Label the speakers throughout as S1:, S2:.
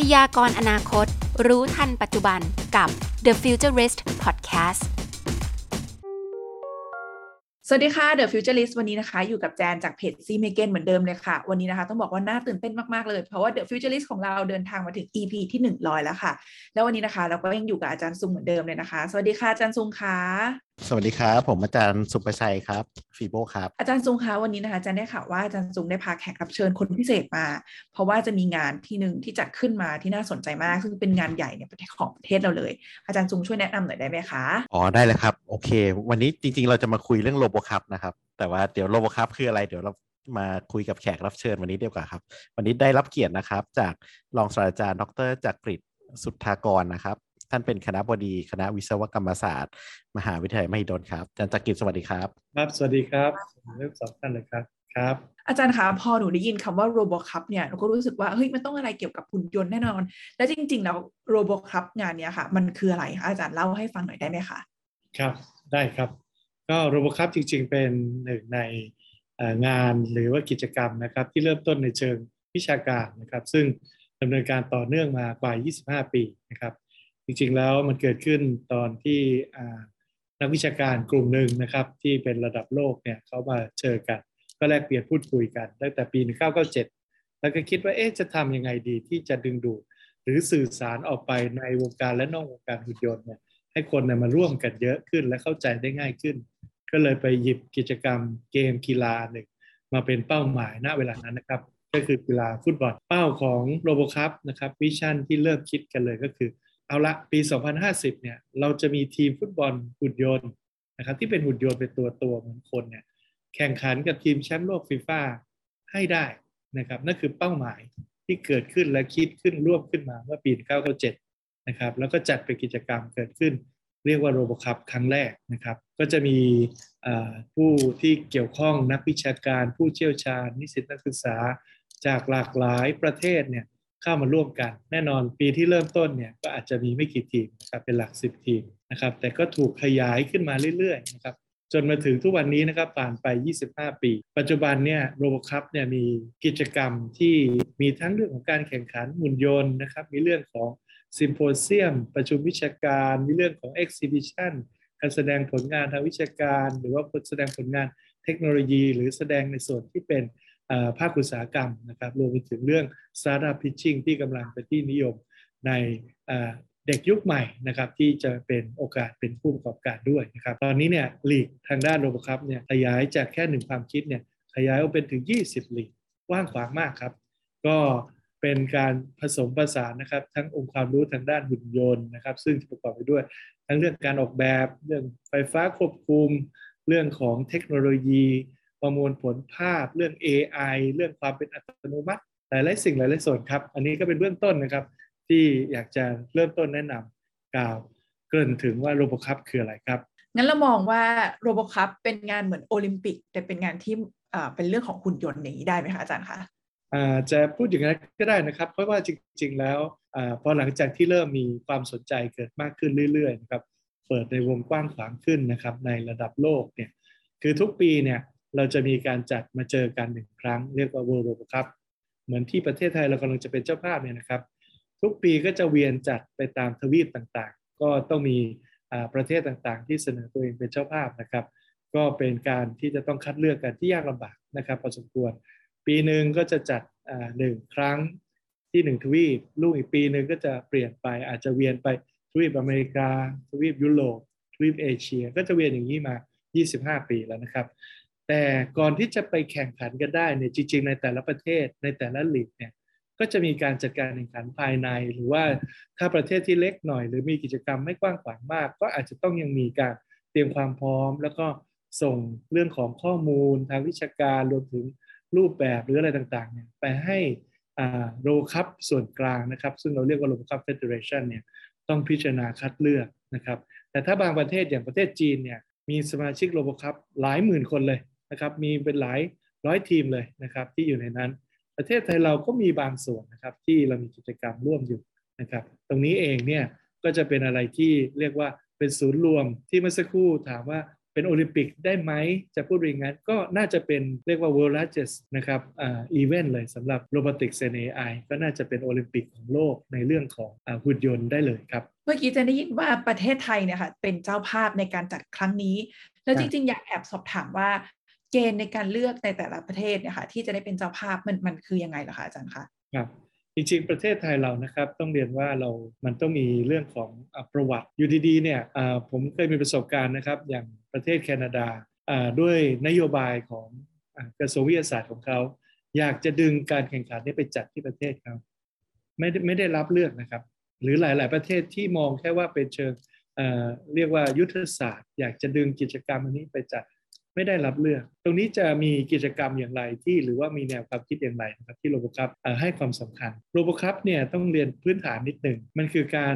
S1: พยากรอนาคต รู้ทันปัจจุบันกับ The Futurist Podcast
S2: สวัสดีค่ะ The Futurist วันนี้นะคะ อยู่กับแจนจากเพจซีเมเกนเหมือนเดิมเลยค่ะ วันนี้นะคะ ต้องบอกว่าน่าตื่นเต้นมาก ๆ เลย เพราะว่า The Futurist ของเราเดินทางมาถึง EP ที่ 100 แล้วค่ะ แล้ววันนี้นะคะ เราก็ยังอยู่กับอาจารย์ซุงเหมือนเดิมเลยนะคะ สวัสดีค่ะอาจารย์ซุงค่ะ
S3: สวัสดีครับ ผมอาจารย์สุประชัยครับฟีโบครับ
S2: อาจารย์ซุงคะวันนี้นะคะอาจารย์ได้ข่าวว่าอาจารย์ซุงได้พาแขกรับเชิญคนพิเศษมา เพราะว่าจะมีงานที่หนึ่งที่จัดขึ้นมาที่น่าสนใจมาก ซึ่งเป็นงานใหญ่ในประเทศของประเทศเราเลย อาจารย์ซุงช่วยแนะนำหน่อยได้ไหมคะ
S3: อ๋อได้เลยครับโอเค วันนี้จริง ๆ เราจะมาคุยเรื่องโลโบคัพนะครับแต่ว่าเดี๋ยวโลโบคัพคืออะไรเดี๋ยวเรามาคุยกับแขกรับเชิญวันนี้เดียวกันครับ วันนี้ได้รับเกียรตินะครับ จากรองศาสตราจารย์ ดรจักริดสุทธากรนะครับ ท่านเป็นคณะบดีคณะวิศวกรรมศาสตร์ มหาวิทยาลัยมหิดลครับอาจารย์จักริดสวัสดีครับ
S4: ครับ สวัสดีครับเริ่มสองท่านเลยครับครับ
S2: อาจารย์คะพอหนูได้ยินคำว่า RoboCup เนี่ยหนูก็รู้สึกว่าเฮ้ยมันต้องอะไรเกี่ยวกับหุ่นยนต์แน่นอน และจริง ๆ แล้ว RoboCup งานเนี้ยค่ะ มันคืออะไรคะอาจารย์เล่าให้ฟังหน่อยได้ไหมคะ
S4: ครับได้ครับ ก็ RoboCup จริง ๆ เป็นหนึ่งในงานหรือว่ากิจกรรมนะครับ ที่เริ่มต้นในเชิงวิชาการนะครับ ซึ่งดำเนินการต่อเนื่องมากว่า 25 ปีนะครับ จริงๆแล้วมันเกิดขึ้นตอนที่นักวิชาการกลุ่มหนึ่งนะครับ ที่เป็นระดับโลกเนี่ยเขามาเจอกัน ก็แลกเปลี่ยนพูดคุยกันตั้งแต่ปี 1997 แล้วก็คิดว่าเอ๊ะจะทำยังไงดีที่จะดึงดูดหรือสื่อสารออกไปในวงการและนอกวงการหุ่นยนต์เนี่ยให้คนเนี่ยมาร่วมกันเยอะขึ้นและเข้าใจได้ง่ายขึ้น ก็เลยไปหยิบกิจกรรมเกมกีฬาหนึ่งมาเป็นเป้าหมายณเวลานั้นนะครับ ก็คือกีฬาฟุตบอลเป้าของโรบคัพนะครับวิชั่นที่เริ่มคิดกันเลยก็คือ เอาละปี 2050 เนี่ย เราจะมีทีมฟุตบอลหุ่นยนต์นะครับ ที่เป็นหุ่นยนต์เป็นตัวตัวเหมือนคนเนี่ย แข่งขันกับทีมแชมป์โลกฟีฟ่าให้ได้นะครับ นั่นคือเป้าหมายที่เกิดขึ้นและคิดขึ้นร่วมขึ้นมาเมื่อปี 1997 นะครับ แล้วก็จัดเป็นกิจกรรมเกิดขึ้น เรียกว่าโรบคัพครั้งแรกนะครับ ก็จะมีผู้ที่เกี่ยวข้องนักวิชาการ ผู้เชี่ยวชาญ นิสิตนักศึกษาจากหลากหลายประเทศเนี่ย เข้ามาร่วมกัน แน่นอนปีที่เริ่มต้นเนี่ยก็อาจจะมีไม่กี่ทีมนะครับเป็นหลัก 10 ทีมนะครับแต่ก็ถูกขยายขึ้นมาเรื่อยๆนะครับจนมาถึงทุกวันนี้นะครับผ่านไป 25 ปี ปัจจุบันเนี่ยโรบคัพเนี่ยมีกิจกรรมที่มีทั้งเรื่องของการแข่งขันหุ่นยนต์นะครับมีเรื่องของซิมโพเซียม ประชุมวิชาการ มีเรื่องของเอ็กซิบิชันการแสดงผลงานทางวิชาการ หรือว่าแสดงผลงานเทคโนโลยี หรือแสดงในส่วนที่เป็น ภาคอุตสาหกรรมนะครับรวมไปถึงเรื่อง Startup Pitching ที่กำลังเป็นที่นิยมในเด็กยุคใหม่นะครับที่จะเป็นโอกาสเป็นผู้ประกอบการด้วยนะครับตอนนี้เนี่ยหลีกทางด้านโรบคัพเนี่ยขยายจากแค่หนึ่งความคิดเนี่ยขยายออกเป็นถึง 20ลีกกว้างขวางมากครับ ก็เป็นการผสมผสานนะครับทั้งองค์ความรู้ทางด้านหุ่นยนต์นะครับ ซึ่งประกอบไปด้วย ทั้งเรื่องการออกแบบเรื่องไฟฟ้าควบคุม เรื่องของเทคโนโลยี ประมวลผลภาพเรื่อง AI เรื่องความเป็นอัตโนมัติ หลายๆสิ่งหลายๆส่วนครับ อันนี้ก็เป็นเบื้องต้นนะครับ ที่อยากจะเริ่มต้นแนะนำกล่าวเกริ่นถึงว่าโรบคัพคืออะไรครับ
S2: งั้นเรามองว่าโรบคัพเป็นงานเหมือนโอลิมปิก แต่เป็นงานที่เป็นเรื่องของหุ่นยนต์อย่างนี้ได้ไหมคะอาจารย์คะ
S4: จะพูดอย่างนั้นก็ได้นะครับ เพราะว่าจริง ๆ แล้วอพอหลังจากที่เริ่มมีความสนใจเกิดมากขึ้นเรื่อยๆนะครับเปิดในวงกว้างขวางขึ้นนะครับในระดับโลกเนี่ยคือทุกปีเนี่ย เราจะมีการจัดมาเจอกันหนึ่งครั้ง เรียกว่า World Cup ครับเหมือนที่ประเทศไทยเรากำลังจะเป็นเจ้าภาพเนี่ยนะครับ ทุกปีก็จะเวียนจัดไปตามทวีปต่างๆ ก็ต้องมีประเทศต่างๆ ที่เสนอตัวเองเป็นเจ้าภาพนะครับ ก็เป็นการที่จะต้องคัดเลือกกันที่ยากลำบากนะครับพอสมควร ปีหนึ่งก็จะจัดหนึ่งครั้งที่หนึ่งทวีปลูกอีกปีหนึ่งก็จะเปลี่ยนไปอาจจะเวียนไปทวีปอเมริกา ทวีปยุโรปทวีปเอเชีย ก็จะเวียนอย่างนี้มา 25 ปีแล้วนะครับ แต่ก่อนที่จะไปแข่งขันกันได้เนี่ยจริงๆ ในแต่ละประเทศในแต่ละลีกเนี่ยก็จะมีการจัดการแข่งขันภายใน หรือว่าถ้าประเทศที่เล็กหน่อย หรือมีกิจกรรมไม่กว้างขวางมาก ก็อาจจะต้องยังมีการเตรียมความพร้อม แล้วก็ส่งเรื่องของข้อมูลทางวิชาการรวมถึงรูปแบบหรืออะไรต่างๆเนี่ยไปให้ RoboCup ส่วนกลางนะครับ ซึ่งเราเรียกว่า RoboCup Federation เนี่ยต้องพิจารณาคัดเลือกนะครับ แต่ถ้าบางประเทศอย่างประเทศจีนเนี่ยมีสมาชิก RoboCup หลายหมื่นคนเลย นะครับมีเป็นหลายร้อยทีมเลยนะครับที่อยู่ในนั้น ประเทศไทยเราก็มีบางส่วนนะครับที่เรามีกิจกรรมร่วมอยู่นะครับ ตรงนี้เองเนี่ยก็จะเป็นอะไรที่เรียกว่าเป็นศูนย์รวมที่เมื่อสักครู่ถามว่าเป็นโอลิมปิกได้ไหมจะพูดอย่างนั้นก็น่าจะเป็นเรียกว่า world largest นะครับอ่าอีเวนต์เลยสำหรับ robotics and AI ก็น่าจะเป็นโอลิมปิกของโลกในเรื่องของอ่าหุ่นยนต์ได้เลยครับ
S2: เมื่อกี้จะได้ยินว่าประเทศไทยเนี่ยค่ะเป็นเจ้าภาพในการจัดครั้งนี้ แล้ว
S4: ค
S2: จ
S4: รับ
S2: ริงๆ อยากแอบสอบถามว่า เกณฑ์ในการเลือกในแต่ละประเทศเนี่ยค่ะที่จะได้เป็นเจ้าภาพมันมันคือยังไงเหรอคะอาจารย์คะ
S4: ครับจริงๆ ประเทศไทยเรานะครับต้องเรียนว่าเรา มันต้องมีเรื่องของอประวัติอยู่ดีๆเนี่ยผมเคยมีประสบการณ์นะครับ อย่างประเทศแคนาดาด้วยนโยบายของกระทรวงวิทยาศาสตร์ของเขา อยากจะดึงการแข่งขันนี้ไปจัดที่ประเทศเขาไม่ได้ไม่ได้รับเลือกนะครับ หรือหลาย ๆ ประเทศที่มองแค่ว่าเป็นเชิงเรียกว่ายุทธศาสตร์ อยากจะดึงกิจกรรมอันนี้ไปจัด ไม่ได้รับเลือก ตรงนี้จะมีกิจกรรมอย่างไรที่หรือว่ามีแนวความคิดอย่างไรนะครับที่โรบคับให้ความสำคัญโรบคับเนี่ยต้องเรียนพื้นฐานนิดหนึ่งมันคือการ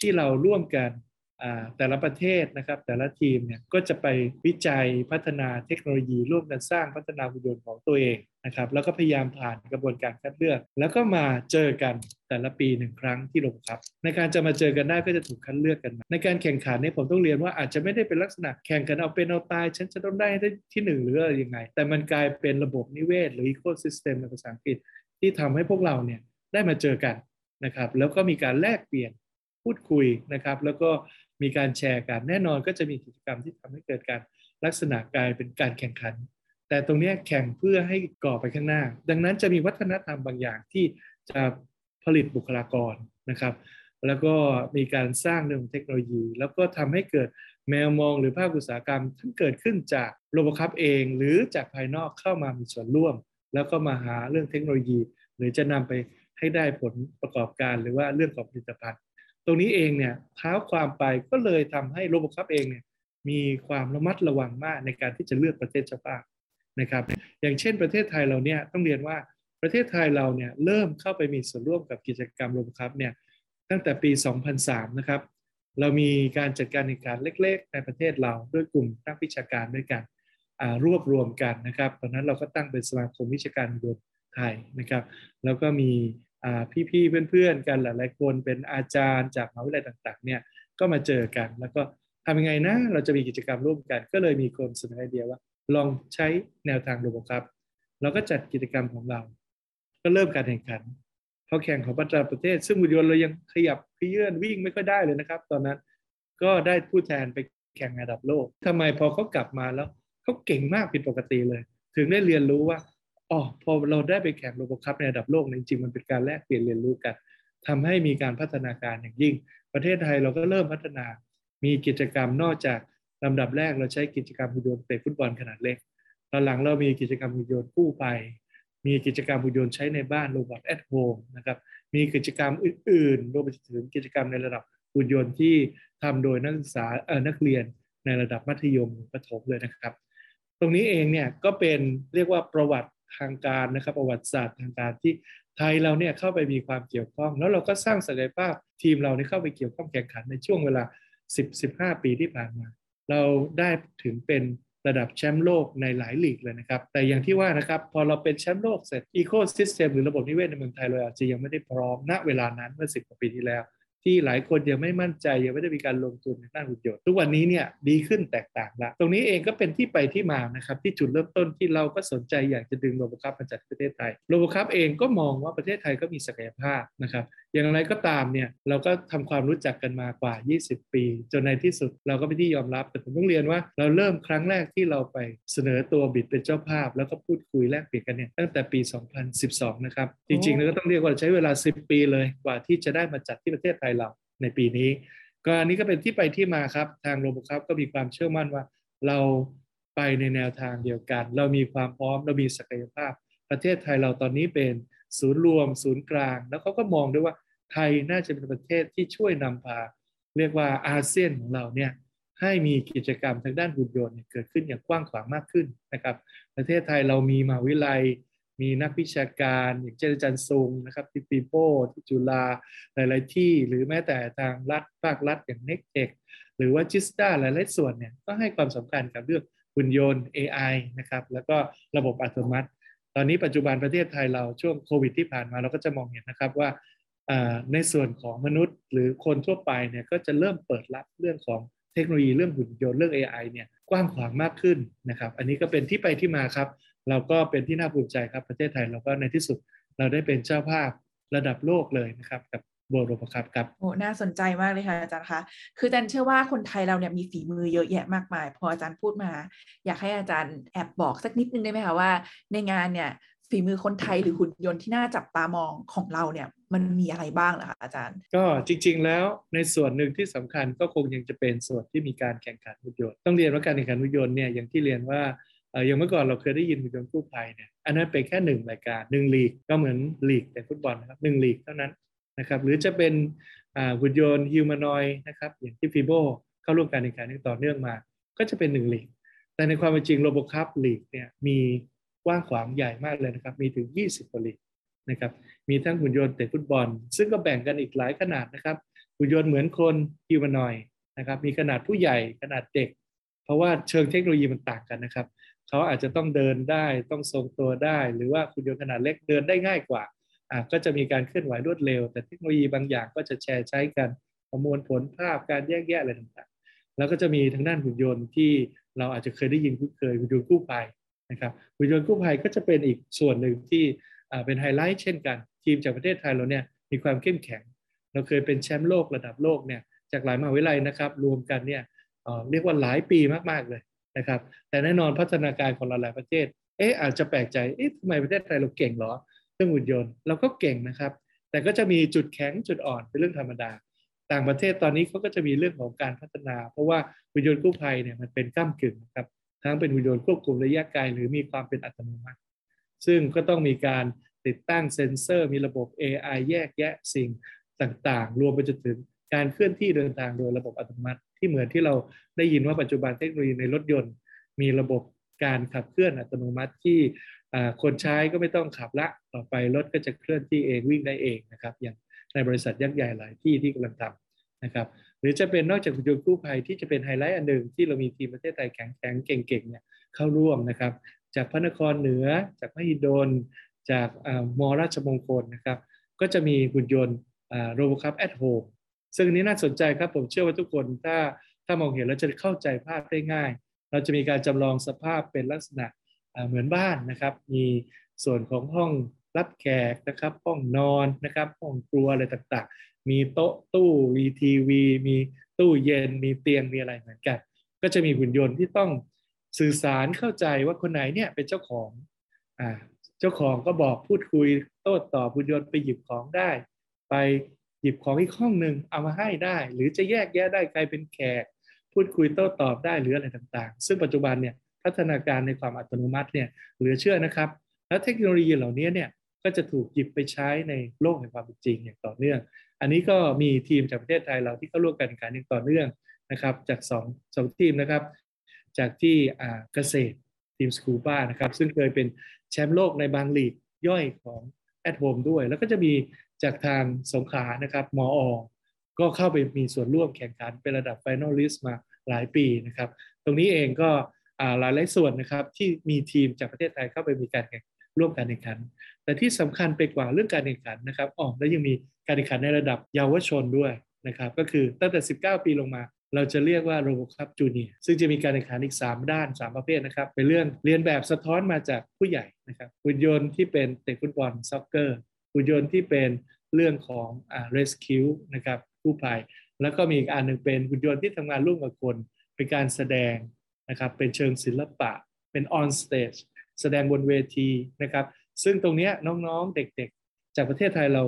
S4: ที่เราร่วมกัน แต่ละประเทศนะครับแต่ละทีมเนี่ยก็จะไปวิจัยพัฒนาเทคโนโลยีร่วมกันสร้างพัฒนาหุ่นยนต์ของตัวเองนะครับแล้วก็พยายามผ่านกระบวนการคัดเลือก แล้วก็มาเจอกันแต่ละปีหนึ่งครั้งที่โรงครับ ในการจะมาเจอกันได้ก็จะถูกคัดเลือกกัน ในการแข่งขันเนี่ยผมต้องเรียนว่าอาจจะไม่ได้เป็นลักษณะแข่งกันเอาเป็นเอาตาย ฉันจะต้องได้ที่หนึ่งหรืออะไรยังไง แต่มันกลายเป็นระบบนิเวศ หรือ ecosystem ในภาษาอังกฤษที่ทำให้พวกเราเนี่ยได้มาเจอกันนะครับแล้วก็มีการแลกเปลี่ยนพูดคุยนะครับแล้วก็ มีการแชร์กัน แน่นอนก็จะมีกิจกรรมที่ทำให้เกิดการลักษณะกลายเป็นการแข่งขัน แต่ตรงนี้แข่งเพื่อให้ก่อไปข้างหน้า ดังนั้นจะมีวัฒนธรรมบางอย่างที่จะผลิตบุคลากรนะครับ แล้วก็มีการสร้างเรื่องเทคโนโลยี แล้วก็ทำให้เกิดแมวมองหรือภาคอุตสาหกรรมทั้งเกิดขึ้นจากโรบคัพเอง หรือจากภายนอกเข้ามามีส่วนร่วม แล้วก็มาหาเรื่องเทคโนโลยี หรือจะนำไปให้ได้ผลประกอบการหรือว่าเรื่องของผลิตภัณฑ์ ตรงนี้เองเนี่ยเท้าความไปก็เลยทำให้โรบคัพเองเนี่ยมีความระมัดระวังมากในการที่จะเลือกประเทศเจ้าภาพนะครับ อย่างเช่นประเทศไทยเราเนี่ยต้องเรียนว่าประเทศไทยเราเนี่ยเริ่มเข้าไปมีส่วนร่วมกับกิจกรรมโรบคัพเนี่ยตั้งแต่ปี 2003 นะครับ เรามีการจัดการแข่งขันเล็ก ๆ ในประเทศเราด้วยกลุ่มนักวิชาการด้วยกันรวบรวมกันนะครับตอนนั้นเราก็ตั้งเป็นสมาคมวิชาการยนไทยนะครับ แล้วก็มี พี่ๆเพื่อนๆกันหลายๆคนเป็นอาจารย์จากมหาวิทยาลัยต่างๆเนี่ยก็มาเจอกันแล้วก็ทำยังไงนะเราจะมีกิจกรรมร่วมกัน ก็เลยมีคนเสนอไอเดียว่า ลองใช้แนวทางโรบครับ เราก็จัดกิจกรรมของเรา ก็เริ่มการแข่งขันพอแข่งของประเทศ ซึ่งหุ่นยนต์เรายังขยับขยื่นวิ่งไม่ค่อยได้เลยนะครับ ตอนนั้นก็ได้ผู้แทนไปแข่งระดับโลกทำไมพอเขากลับมาแล้วเขาเก่งมากผิดปกติเลย ถึงได้เรียนรู้ว่า อ๋อพอเราได้ไปแข่ง RoboCup ในระดับโลกจริงๆมันเป็นการแลกเปลี่ยนเรียนรู้กันทำให้มีการพัฒนาการอย่างยิ่ง ประเทศไทยเราก็เริ่มพัฒนา มีกิจกรรมนอกจากลำดับแรกเราใช้กิจกรรมหุ่นยนต์เตะฟุตบอลขนาดเล็กตอนหลังเรามีกิจกรรมหุ่นยนต์กู้ภัยมีกิจกรรมหุ่นยนต์ใช้ในบ้าน Robot at Home นะครับมีกิจกรรมอื่นๆรวมไปถึงกิจกรรมในระดับหุ่นยนต์ที่ทำโดยนักศึกษาเออนักเรียนในระดับมัธยมประถมเลยนะครับ ตรงนี้เองเนี่ยก็เป็นเรียกว่าประวัติ ทางการนะครับประวัติศาสตร์ทางการที่ไทยเราเนี่ยเข้าไปมีความเกี่ยวข้อง แล้วเราก็สร้างศักยภาพทีมเราเนี่ยเข้าไปเกี่ยวข้องแข่งขันในช่วงเวลา 10-15 ปีที่ผ่านมา เราได้ถึงเป็นระดับแชมป์โลกในหลายลีกเลยนะครับ แต่อย่างที่ว่านะครับ พอเราเป็นแชมป์โลกเสร็จอีโคซิสเต็มหรือระบบนิเวศในเมืองไทยเราอาจจะยังไม่ได้พร้อมณเวลานั้นเมื่อ10กว่าปีที่แล้ว ที่หลายคนยังไม่มั่นใจยังไม่ได้มีการลงทุนในด้านหุ่นยนต์ทุกวันนี้เนี่ยดีขึ้นแตกต่างละตรงนี้เองก็เป็นที่ไปที่มานะครับที่จุดเริ่มต้นที่เราก็สนใจอยากจะดึงโรบคัพมาจัดประเทศไทยโรบคัพเองก็มองว่าประเทศไทยก็มีศักยภาพนะครับอย่างไรก็ตามเนี่ยเราก็ทำความรู้จักกันมากว่า 20 ปี จนในที่สุดเราก็เป็นที่ยอมรับแต่ผมต้องเรียนว่าเราเริ่มครั้งแรกที่เราไปเสนอตัวบิดเป็นเจ้าภาพ แล้วก็พูดคุยแลกเปลี่ยนกันเนี่ยตั้งแต่ปี 2012 นะครับจริงๆแล้วก็ต้องเรียกว่าใช้เวลา 10 ปีเลยกว่าที่จะได้มาจัดที่ประเทศไทยเราในปีนี้ ก็อันนี้ก็เป็นที่ไปที่มาครับ ทางโรบคัพก็มีความเชื่อมั่นว่า เราไปในแนวทางเดียวกัน เรามีความพร้อมเรามีศักยภาพ ประเทศไทยเราตอนนี้เป็นศูนย์รวม ศูนย์กลาง แล้วเขาก็มองด้วยว่าไทยน่าจะเป็นประเทศที่ช่วยนำพา เรียกว่าอาเซียนของเราเนี่ยให้มีกิจกรรมทางด้านหุ่นยนต์เกิดขึ้นอย่างกว้างขวางมากขึ้นนะครับ ประเทศไทยเรามีมหาวิทยาลัย มีนักวิชาการอย่างเช่นอาจารย์ซุงนะครับที่ปีโป้ที่จุฬาหลาย ๆ ที่หรือแม้แต่ทางรัฐภาครัฐอย่างเน็กเอกหรือว่าจิสตาหลาย ๆ ส่วนเนี่ยก็ให้ความสำคัญกับเรื่องหุ่นยนต์ AI นะครับแล้วก็ระบบอัตโนมัติ ตอนนี้ปัจจุบันประเทศไทยเราช่วงโควิดที่ผ่านมาเราก็จะมองเห็นนะครับว่าในส่วนของมนุษย์หรือคนทั่วไปเนี่ยก็จะเริ่มเปิดรับเรื่องของเทคโนโลยีเรื่องหุ่นยนต์เรื่อง AI เนี่ยกว้างขวางมากขึ้นนะครับ อันนี้ก็เป็นที่ไปที่มาครับ เราก็เป็นที่น่าภูมิใจครับประเทศไทยเราก็ในที่สุดเราได้เป็นเจ้าภาพระดับโลกเลยนะครับกับโบโรบครับครับ
S2: โอ้น่าสนใจมากเลยค่ะอาจารย์คะคืออาจารย์เชื่อว่าคนไทยเราเนี่ยมีฝีมือเยอะแยะมากมาย พออาจารย์พูดมา อยากให้อาจารย์แอบบอกสักนิดนึงได้ไหมคะว่า ในงานเนี่ยฝีมือคนไทยหรือหุ่นยนต์ที่น่าจับตามองของเราเนี่ยมันมีอะไรบ้างเหรอคะอาจารย์
S4: ก็จริง ๆ แล้วในส่วนหนึ่งที่สำคัญก็คงยังจะเป็นส่วนที่มีการแข่งขันหุ่นยนต์ต้องเรียนว่าการแข่งขันหุ่นยนต์เนี่ยอย่างที่เรียนว่า อย่างเมื่อก่อนเราเคยได้ยินหุ่นยนต์กู้ภัยเนี่ยอันนั้นเป็นแค่หนึ่งรายการหนึ่งลีกก็เหมือนลีกแต่ฟุตบอลนะครับหนึ่งลีกเท่านั้นนะครับหรือจะเป็นหุ่นยนต์ฮิวแมนอยนะครับอย่างที่ฟีโบเข้าร่วมการแข่งขันต่อเนื่องมา ก็จะเป็นหนึ่งลีกแต่ในความเป็นจริงโรบอคัพลีกเนี่ยมีกว้างขวางใหญ่มากเลยนะครับมีถึง 20กว่าลีกนะครับมีทั้งหุ่นยนต์เตะฟุตบอล ซึ่งก็แบ่งกันอีกหลายขนาดนะครับหุ่นยนต์เหมือนคนฮิวแมนอยนะครับมีขนาดผู้ใหญ่ขนาดเด็ก เพราะว่าเชิงเทคโนโลยีมันต่างกันนะครับ เขาอาจจะต้องเดินได้ต้องทรงตัวได้ หรือว่าหุ่นยนต์ขนาดเล็กเดินได้ง่ายกว่าอ่าก็จะมีการเคลื่อนไหวรวดเร็ว แต่เทคโนโลยีบางอย่างก็จะแชร์ใช้กันประมวลผลภาพการแยกแยะอะไรต่างๆ แล้วก็จะมีทางด้านหุ่นยนต์ที่เราอาจจะเคยได้ยินคุ้นเคยหุ่นยนต์กู้ภัยนะครับหุ่นยนต์กู้ภัยก็จะเป็นอีกส่วนหนึ่งที่เป็นไฮไลท์เช่นกัน ทีมจากประเทศไทยเราเนี่ยมีความเข้มแข็ง เราเคยเป็นแชมป์โลกระดับโลกเนี่ยจากหลายมหาวิทยาลัยนะครับ รวมกันเนี่ยเรียกว่าหลายปีมากๆเลย นะครับ แต่แน่นอนพัฒนาการของหลายประเทศ เอ๊ะอาจจะแปลกใจ เอ๊ะทำไมประเทศไทยเราเก่งหรอ เรื่องหุ่นยนต์เราก็เก่งนะครับ แต่ก็จะมีจุดแข็งจุดอ่อนเป็นเรื่องธรรมดา ต่างประเทศตอนนี้เขาก็จะมีเรื่องของการพัฒนา เพราะว่าหุ่นยนต์กู้ภัยเนี่ยมันเป็นก้ามกึ่งนะครับ ทั้งเป็นหุ่นยนต์ควบคุมระยะไกลหรือมีความเป็นอัตโนมัติ ซึ่งก็ต้องมีการติดตั้งเซ็นเซอร์ มีระบบ AI แยกแยะสิ่งต่างๆ รวมไปจนถึงการเคลื่อนที่เดินทางโดยระบบอัตโนมัติ ที่เหมือนที่เราได้ยินว่าปัจจุบันเทคโนโลยีในรถยนต์ มีระบบการขับเคลื่อนอัตโนมัติที่คนใช้ก็ไม่ต้องขับละต่อไปรถก็จะเคลื่อนที่เองวิ่งได้เองนะครับ อย่างในบริษัทยักษ์ใหญ่หลายที่ที่กำลังทำนะครับหรือจะเป็นนอกจากหุ่นยนต์กู้ภัยที่จะเป็นไฮไลท์อันหนึ่งที่เรามีทีมประเทศไทยแข็งแข็งเก่งๆเนี่ยเข้าร่วมนะครับ จากพระนครเหนือ จากมหิดล จากม.ราชมงคลนะครับ ก็จะมีหุ่นยนต์ RoboCup at Home ซึ่งนี้น่าสนใจครับผมเชื่อว่าทุกคนถ้าถ้ามองเห็นแล้วจะเข้าใจภาพได้ง่าย เราจะมีการจำลองสภาพเป็นลักษณะเหมือนบ้านนะครับ มีส่วนของห้องรับแขกนะครับ ห้องนอนนะครับห้องครัวอะไรต่างๆ มีโต๊ะตู้มีทีวีมีตู้เย็นมีเตียงมีอะไรเหมือนกัน ก็จะมีหุ่นยนต์ที่ต้องสื่อสารเข้าใจว่าคนไหนเนี่ยเป็นเจ้าของอ่าเจ้าของก็บอกพูดคุยโต้ตอบหุ่นยนต์ไปหยิบของได้ ไป ยิบของอีกห้องหนึ่งเอามาให้ได้ หรือจะแยกแยะได้ใครเป็นแขก พูดคุยโต้ตอบได้หรืออะไรต่างๆ ซึ่งปัจจุบันเนี่ยพัฒนาการในความอัตโนมัติเนี่ยเหลือเชื่อนะครับ แล้วเทคโนโลยีเหล่านี้เนี่ยก็จะถูกหยิบไปใช้ในโลกแห่งความเป็นจริงอย่างต่อเนื่อง อันนี้ก็มีทีมจากประเทศไทยเราที่เข้าร่วมการแข่งขันอย่างต่อเนื่องนะครับ จาก2งสองทีมนะครับ จากที่เกษตรทีมสกูบ้านะครับ ซึ่งเคยเป็นแชมป์โลกในบางลีกย่อยของแอดโฮมด้วย แล้วก็จะมี จากทางสงขลานะครับ ม.อ. ก็เข้าไปมีส่วนร่วมแข่งขันเป็นระดับ finalist มาหลายปีนะครับ ตรงนี้เองก็หลายหลายส่วนนะครับที่มีทีมจากประเทศไทยเข้าไปมีการแข่งร่วมการแข่งขัน แต่ที่สำคัญไปกว่าเรื่องการแข่งขันนะครับอ๋อแล้วยังมีการแข่งขันในระดับเยาวชนด้วยนะครับ ก็คือตั้งแต่ 19 ปีลงมา เราจะเรียกว่า RoboCup Junior ซึ่งจะมีการแข่งขันอีก 3 ด้าน 3 ประเภทนะครับเป็นเรื่องเลียนแบบสะท้อนมาจากผู้ใหญ่นะครับหุ่นยนต์ที่เป็นเตะฟุตบอล soccer หุ่นยนต์ที่เป็นเรื่องของอ่า rescue นะครับกู้ภัย แล้วก็มีอีกอันหนึ่งเป็นหุ่นยนต์ที่ทำงานร่วมกับคนเป็นการแสดงนะครับเป็นเชิงศิลปะเป็น on stage แสดงบนเวทีนะครับ ซึ่งตรงนี้น้องๆเด็กๆ จากประเทศไทยเรา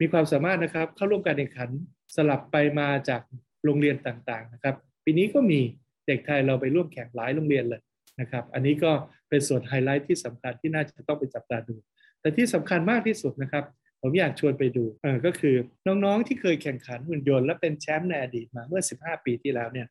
S4: มีความสามารถนะครับ เข้าร่วมการแข่งขันสลับไปมาจากโรงเรียนต่างๆนะครับ ปีนี้ก็มีเด็กไทยเราไปร่วมแข่งหลายโรงเรียนเลยนะครับ อันนี้ก็เป็นส่วนไฮไลท์ที่สำคัญที่น่าจะต้องไปจับตาดู แต่ที่สำคัญมากที่สุดนะครับ ผมอยากชวนไปดูเออก็คือน้องๆที่เคยแข่งขันหุ่นยนต์และเป็นแชมป์ในอดีตมาเมื่อ 15 ปีที่แล้วเนี่ย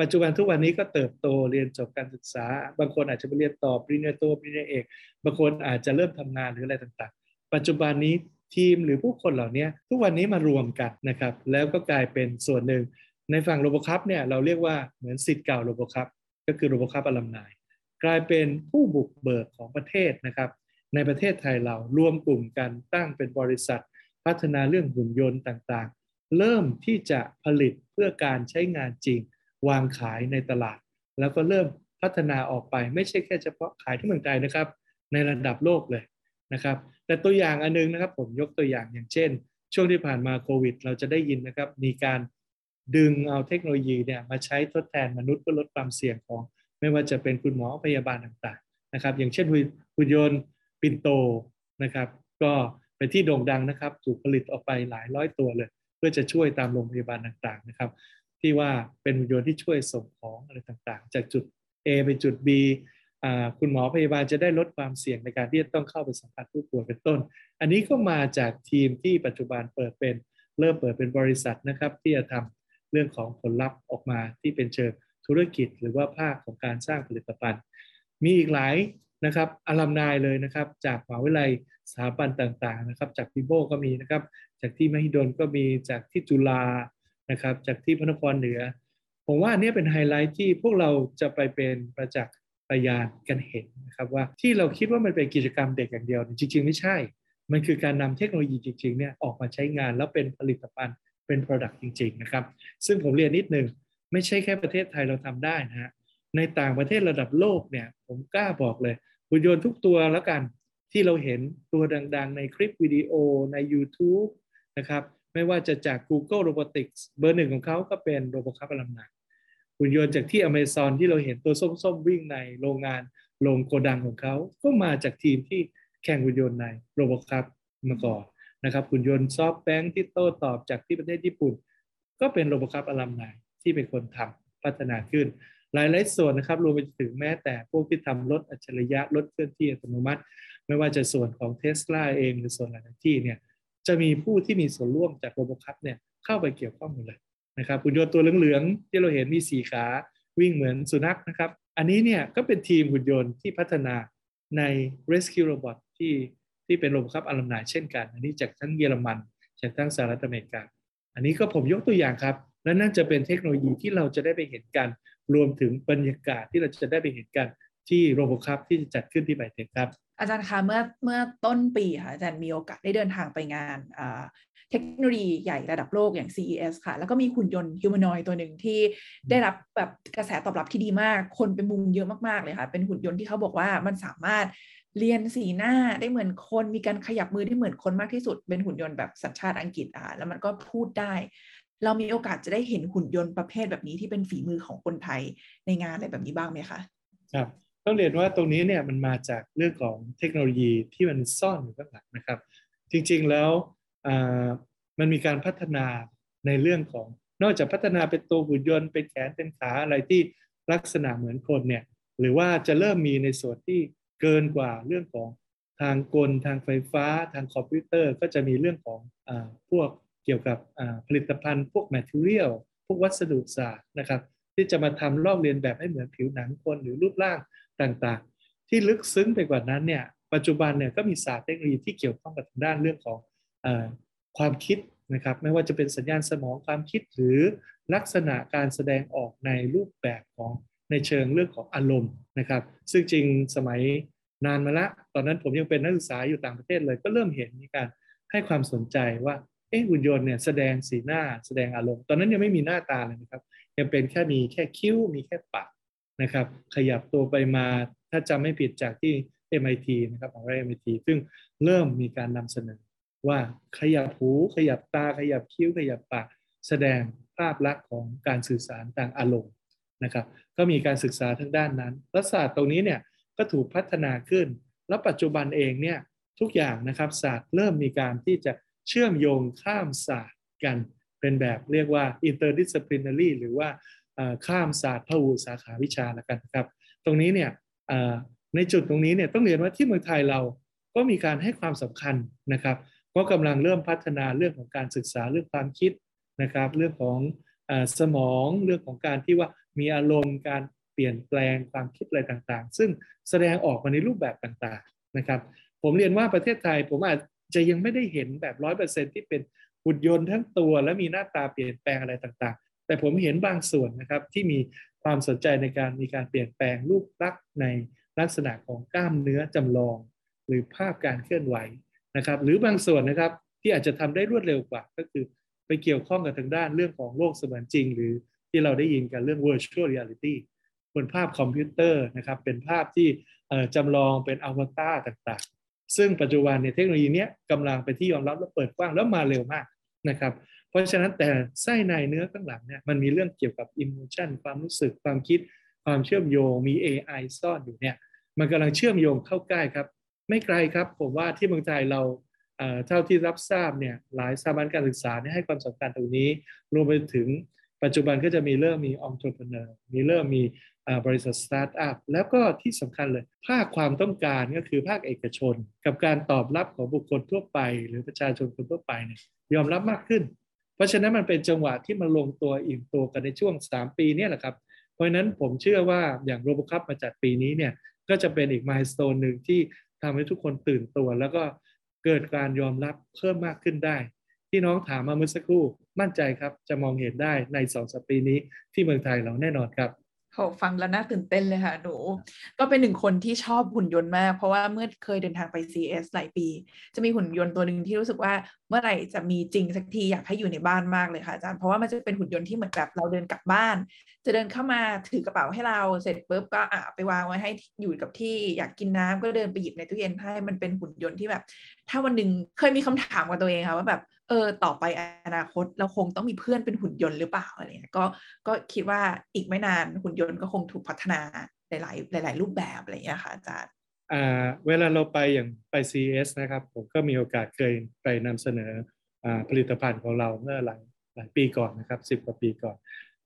S4: ปัจจุบันทุกวันนี้ก็เติบโตเรียนจบการศึกษา บางคนอาจจะไปเรียนต่อปริญญาโทปริญญาเอก บางคนอาจจะเริ่มทำงานหรืออะไรต่างๆ ปัจจุบันนี้ทีมหรือผู้คนเหล่านี้ทุกวันนี้มารวมกันนะครับ แล้วก็กลายเป็นส่วนหนึ่ง ในฝั่ง RoboCup เนี่ยเราเรียกว่าเหมือนศิษย์เก่า RoboCupก็คือโรบอคัพอลัมนายกลายเป็นผู้บุกเบิกของประเทศนะครับ ในประเทศไทยเรารวมกลุ่มกันตั้งเป็นบริษัท พัฒนาเรื่องหุ่นยนต์ต่างๆ เริ่มที่จะผลิตเพื่อการใช้งานจริง วางขายในตลาด แล้วก็เริ่มพัฒนาออกไปไม่ใช่แค่เฉพาะขายที่เมืองไทยนะครับ ในระดับโลกเลยนะครับ แต่ตัวอย่างอันนึงนะครับผมยกตัวอย่างอย่างเช่น ช่วงที่ผ่านมาโควิด เราจะได้ยินนะครับมีการดึงเอาเทคโนโลยีเนี่ยมาใช้ทดแทนมนุษย์เพื่อลดความเสี่ยงของ ไม่ว่าจะเป็นคุณหมอพยาบาลต่างๆนะครับ อย่างเช่นหุ่นยนต์ ปินโตนะครับ ก็เป็นที่โด่งดังนะครับถูกผลิตออกไปหลายร้อยตัวเลย เพื่อจะช่วยตามโรงพยาบาลต่างๆนะครับ ที่ว่าเป็นหุ่นยนต์ที่ช่วยส่งของอะไรต่างๆ จากจุด A ไปจุด B คุณหมอพยาบาลจะได้ลดความเสี่ยงในการที่จะต้องเข้าไปสัมผัสผู้ป่วยเป็นต้น อันนี้ก็มาจากทีมที่ปัจจุบันเปิดเป็นเริ่มเปิดเป็นบริษัทนะครับที่จะทำเรื่องของผลลัพธ์ออกมาที่เป็นเชิงธุรกิจ หรือว่าภาคของการสร้างผลิตภัณฑ์ มีอีกหลาย นะครับอลัมนายเลยนะครับ จากมหาวิทยาลัยสถาบันต่างๆนะครับ จากพิโบก็มีนะครับ จากที่มหิดลก็มีจากที่จุฬานะครับ จากที่พระนครเหนือ ผมว่านี่เป็นไฮไลท์ที่พวกเราจะไปเป็นประจักษ์พยานกันเห็นนะครับว่าที่เราคิดว่ามันเป็นกิจกรรมเด็กอย่างเดียวจริง ๆ ไม่ใช่ มันคือการนำเทคโนโลยีจริงๆเนี่ยออกมาใช้งานแล้วเป็นผลิตภัณฑ์เป็น Product จริง ๆ นะครับ ซึ่งผมเรียนนิดนึงไม่ใช่แค่ประเทศไทยเราทำได้นะฮะในต่างประเทศระดับโลกเนี่ยผมกล้าบอกเลย หุ่นยนต์ทุกตัวแล้วกันที่เราเห็นตัวดังๆ ในคลิปวิดีโอใน YouTube นะครับไม่ว่าจะจาก Google Robotics เบอร์หนึ่งของเขาก็เป็นโรบอคัพอลัมนหุ่นยนต์จากที่อเมซอนที่เราเห็นตัวส้มๆ วิ่งในโรงงานโรงโกดังของเขา ก็มาจากทีมที่แข่งหุ่นยนต์ใน RoboCup มาก่อนนะครับหุ่นยนต์ SoftBank ที่โต้ตอบจากที่ประเทศญี่ปุ่น ก็เป็น RoboCup alumni ที่เป็นคนทำพัฒนาขึ้น หลายหลายส่วนนะครับรวมไปถึงแม้แต่พวกที่ทำรถอัจฉริยะรถเคลื่อนที่อัตโนมัติ ไม่ว่าจะส่วนของเทสลาเองหรือส่วนหลายที่เนี่ยจะมีผู้ที่มีส่วนร่วมจาก RoboCup เนี่ยเข้าไปเกี่ยวข้องหมดเลยนะครับหุ่นยนต์ตัวเหลืองๆที่เราเห็นมีสี่ขาวิ่งเหมือนสุนัขนะครับ อันนี้เนี่ยก็เป็นทีมหุ่นยนต์ที่พัฒนาใน Rescue Robot ที่ที่เป็น RoboCup alumni เช่นกัน อันนี้จากทั้งเยอรมัน จากทั้งสหรัฐอเมริกา อันนี้ก็ผมยกตัวอย่างครับ และนั่นจะเป็นเทคโนโลยีที่เราจะได้ไปเห็นกัน รวมถึงบรรยากาศที่เราจะได้ไปเห็นกันที่ RoboCup ที่จะจัดขึ้นที่ไบเทคครับ
S2: อาจารย์คะเมื่อเมื่อต้นปีค่ะอาจารย์มีโอกาสได้เดินทางไปงานเทคโนโลยีใหญ่ระดับโลกอย่าง CES ค่ะ แล้วก็มีหุ่นยนต์ humanoid ตัวหนึ่งที่ได้รับแบบกระแสตอบรับที่ดีมาก คนไปมุงเยอะมากๆเลยค่ะ เป็นหุ่นยนต์ที่เขาบอกว่ามันสามารถเรียนสีหน้าได้เหมือนคนมีการขยับมือได้เหมือนคนมากที่สุด เป็นหุ่นยนต์แบบสัญชาติอังกฤษอะแล้วมันก็พูดได้ เรามีโอกาสจะได้เห็นหุ่นยนต์ประเภทแบบนี้ที่เป็นฝีมือของคนไทยในงานอะไรแบบนี้บ้างไหมคะ
S4: ครับต้องเรียนว่าตรงนี้เนี่ยมันมาจากเรื่องของเทคโนโลยีที่มันซ่อนอยู่ข้างหลังนะครับ จริงๆแล้วมันมีการพัฒนาในเรื่องของนอกจากพัฒนาเป็นตัวหุ่นยนต์เป็นแขนเป็นขาอะไรที่ลักษณะเหมือนคนเนี่ยหรือว่าจะเริ่มมีในส่วนที่เกินกว่าเรื่องของทางกลทางไฟฟ้า ทางคอมพิวเตอร์ ก็จะมีเรื่องของอพวก เกี่ยวกับผลิตภัณฑ์พวก material พวกวัสดุศาสตร์นะครับ ที่จะมาทำลอกเลียนแบบให้เหมือนผิวหนังคนหรือรูปร่างต่างๆ ที่ลึกซึ้งไปกว่านั้นเนี่ยปัจจุบันเนี่ยก็มีศาสตร์เทคโนโลยีที่เกี่ยวข้องกับทางด้านเรื่องของอความคิดนะครับ ไม่ว่าจะเป็นสัญญาณสมองความคิดหรือลักษณะการแสดงออกในรูปแบบของในเชิงเรื่องของอารมณ์นะครับ ซึ่งจริงสมัยนานมาละ ตอนนั้นผมยังเป็นนักศึกษาอยู่ต่างประเทศเลย ก็เริ่มเห็นมีการให้ความสนใจว่า เอ๊ะหุ่นยนต์เนี่ยแสดงสีหน้าแสดงอารมณ์ ตอนนั้นยังไม่มีหน้าตาเลยนะครับยังเป็นแค่มีแค่คิ้วมีแค่ปากนะครับ ขยับตัวไปมาถ้าจำไม่ผิดจากที่ MIT นะครับของ MIT ซึ่งเริ่มมีการนำเสนอว่าขยับหูขยับตาขยับคิ้วขยับปากแสดงภาพลักษณ์ของการสื่อสารต่างอารมณ์นะครับ ก็มีการศึกษาทางด้านนั้นและศาสตร์ตรงนี้เนี่ยก็ถูกพัฒนาขึ้น แล้วปัจจุบันเองเนี่ยทุกอย่างนะครับศาสตร์เริ่มมีการที่จะ เชื่อมโยงข้ามศาสตร์กัน เป็นแบบเรียกว่า interdisciplinary หรือว่าข้ามศาสตร์พหุสาขาวิชาละกันครับ ตรงนี้เนี่ยในจุดตรงนี้เนี่ยต้องเรียนว่าที่เมืองไทยเราก็มีการให้ความสำคัญนะครับ ก็กำลังเริ่มพัฒนาเรื่องของการศึกษาเรื่องความคิดนะครับ เรื่องของอสมองเรื่องของการที่ว่ามีอารมณ์การเปลี่ยนแปลงความคิดอะไรต่างๆ ซึ่งแสดงออกมาในรูปแบบต่างๆนะครับ ผมเรียนว่าประเทศไทยผมอาจ จะยังไม่ได้เห็นแบบร้อยเปอร์เซ็นที่เป็นหุ่นยนต์ทั้งตัว และมีหน้าตาเปลี่ยนแปลงอะไรต่างๆ แต่ผมเห็นบางส่วนนะครับที่มีความสนใจในการมีการเปลี่ยนแปลงรูปลักษณ์ในลักษณะของกล้ามเนื้อจำลอง หรือภาพการเคลื่อนไหวนะครับ หรือบางส่วนนะครับที่อาจจะทำได้รวดเร็วกว่า ก็คือไปเกี่ยวข้องกับทางด้านเรื่องของโลกเสมือนจริง หรือที่เราได้ยินกันเรื่อง virtual reality บนภาพคอมพิวเตอร์นะครับเป็นภาพที่จำลองเป็นอวตารต่างๆ ซึ่งปัจจุบันในเทคโนโลยีนี้กำลังเป็นที่ยอมรับและเปิดกว้างแล้วมาเร็วมากนะครับ เพราะฉะนั้นแต่ไส้ในเนื้อข้างหลังเนี่ยมันมีเรื่องเกี่ยวกับอิมมชันความรู้สึกความคิด ความเชื่อมโยงมี AI ซ่อนอยู่เนี่ยมันกำลังเชื่อมโยงเข้าใกล้ครับ ไม่ไกลครับ ผมว่าที่เมืองไทยเราเท่าที่รับทราบเนี่ยหลายสถาบันการศึกษาเนี่ยให้ความสำคัญตรงนี้ รวมไปถึงปัจจุบันก็จะมีเริ่มมีองค์ประกอบมีเริ่มมี บริษัทสตาร์ทอัพแล้วก็ที่สำคัญเลย ภาคความต้องการก็คือภาคเอกชน กับการตอบรับของบุคคลทั่วไป หรือประชาชนคนทั่วไปเนี่ยยอมรับมากขึ้น เพราะฉะนั้นมันเป็นจังหวะที่มันลงตัวอิ่มตัวกันในช่วง 3 ปีนี้แหละครับ เพราะฉะนั้นผมเชื่อว่าอย่างโรบคัพมาจัดปีนี้เนี่ยก็จะเป็นอีกมายสเตนหนึ่งที่ทำให้ทุกคนตื่นตัว แล้วก็เกิดการยอมรับเพิ่มมากขึ้นได้ ที่น้องถามมาเมื่อสักครู่มั่นใจครับจะมองเห็นได้ในสองสัปปีนี้ที่เมืองไทยเราแน่นอนครับ
S2: โหฟังแล้วน่าตื่นเต้นเลยค่ะ หนู ก็เป็นหนึ่งคนที่ชอบหุ่นยนต์มาก เพราะว่าเมื่อเคยเดินทางไป CS หลายปี จะมีหุ่นยนต์ตัวหนึ่งที่รู้สึกว่าเมื่อไหร่จะมีจริงสักทีอยากให้อยู่ในบ้านมากเลยค่ะอาจารย์เพราะว่ามันจะเป็นหุ่นยนต์ที่เหมือนแบบเราเดินกลับบ้าน จะเดินเข้ามาถือกระเป๋าให้เราเสร็จปุ๊บก็อะไปวางไว้ให้อยู่กับที่อยากกินน้ำก็เดินไปหยิบในตู้เย็นให้มันเป็นหุ่นยนต์ที่แบบ ถ้าวันหนึ่งเคยมีคำถามกับตัวเองค่ะว่าแบบ เออต่อไปอนาคตเราคงต้องมีเพื่อนเป็นหุ่นยนต์หรือเปล่าอะไรเงี้ยก็ก็คิดว่าอีกไม่นานหุ่นยนต์ก็คงถูกพัฒนาหลาย ๆ หลาย ๆ รูปแบบอะไรเงี้ยค่ะอาจารย์
S4: อ่าเวลาเราไปอย่างไป CES นะครับ ผมก็มีโอกาสเคยไปนำเสนออ่าผลิตภัณฑ์ของเราเมื่อหลายหลายปีก่อนนะครับสิบกว่าปีก่อน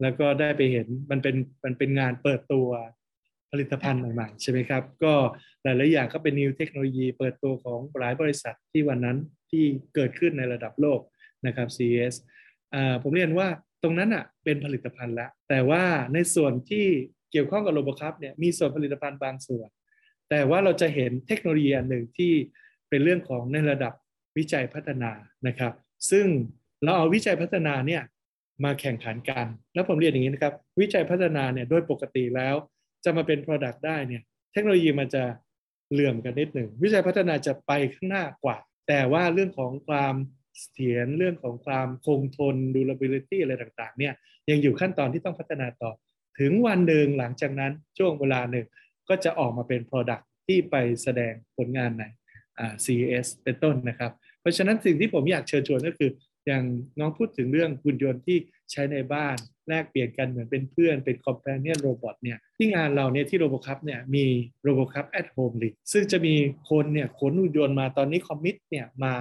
S4: แล้วก็ได้ไปเห็นมันเป็นมันเป็นงานเปิดตัวผลิตภัณฑ์ใหม่ๆใช่ไหมครับ ก็หลายๆอย่างก็เป็นนิวเทคโนโลยีเปิดตัวของหลายบริษัทที่วันนั้น ที่เกิดขึ้นในระดับโลกนะครับ CES ผมเรียนว่าตรงนั้นอะเป็นผลิตภัณฑ์แล้วแต่ว่าในส่วนที่เกี่ยวข้องกับโรบอคัพเนี่ยมีส่วนผลิตภัณฑ์บางส่วน แต่ว่าเราจะเห็นเทคโนโลยีอันหนึ่งที่เป็นเรื่องของในระดับวิจัยพัฒนานะครับ ซึ่งเราเอาวิจัยพัฒนาเนี่ยมาแข่งขันกัน แล้วผมเรียนอย่างนี้นะครับ วิจัยพัฒนาเนี่ยโดยปกติแล้วจะมาเป็น Product ได้เนี่ยเทคโนโลยีมันจะเหลื่อมกันนิดหนึ่ง วิจัยพัฒนาจะไปข้างหน้ากว่า แต่ว่าเรื่องของความเสถียรเรื่องของความคงทน durability อะไรต่างๆ เนี่ยยังอยู่ขั้นตอนที่ต้องพัฒนาต่อ ถึงวันหนึ่งหลังจากนั้นช่วงเวลาหนึ่งก็จะออกมาเป็น Product ที่ไปแสดงผลงานใน CES เป็นต้นนะครับ เพราะฉะนั้นสิ่งที่ผมอยากเชิญชวนก็คือ อย่างน้องพูดถึงเรื่องหุ่นยนต์ที่ใช้ในบ้านแลกเปลี่ยนกันเหมือนเป็นเพื่อนเป็น companion robot เนี่ยที่งานเราเนี่ยที่ RoboCup เนี่ยมีRoboCup at Home League ซึ่งจะมีคนเนี่ยขนหุ่นยนต์มาตอนนี้ commit เนี่ยมา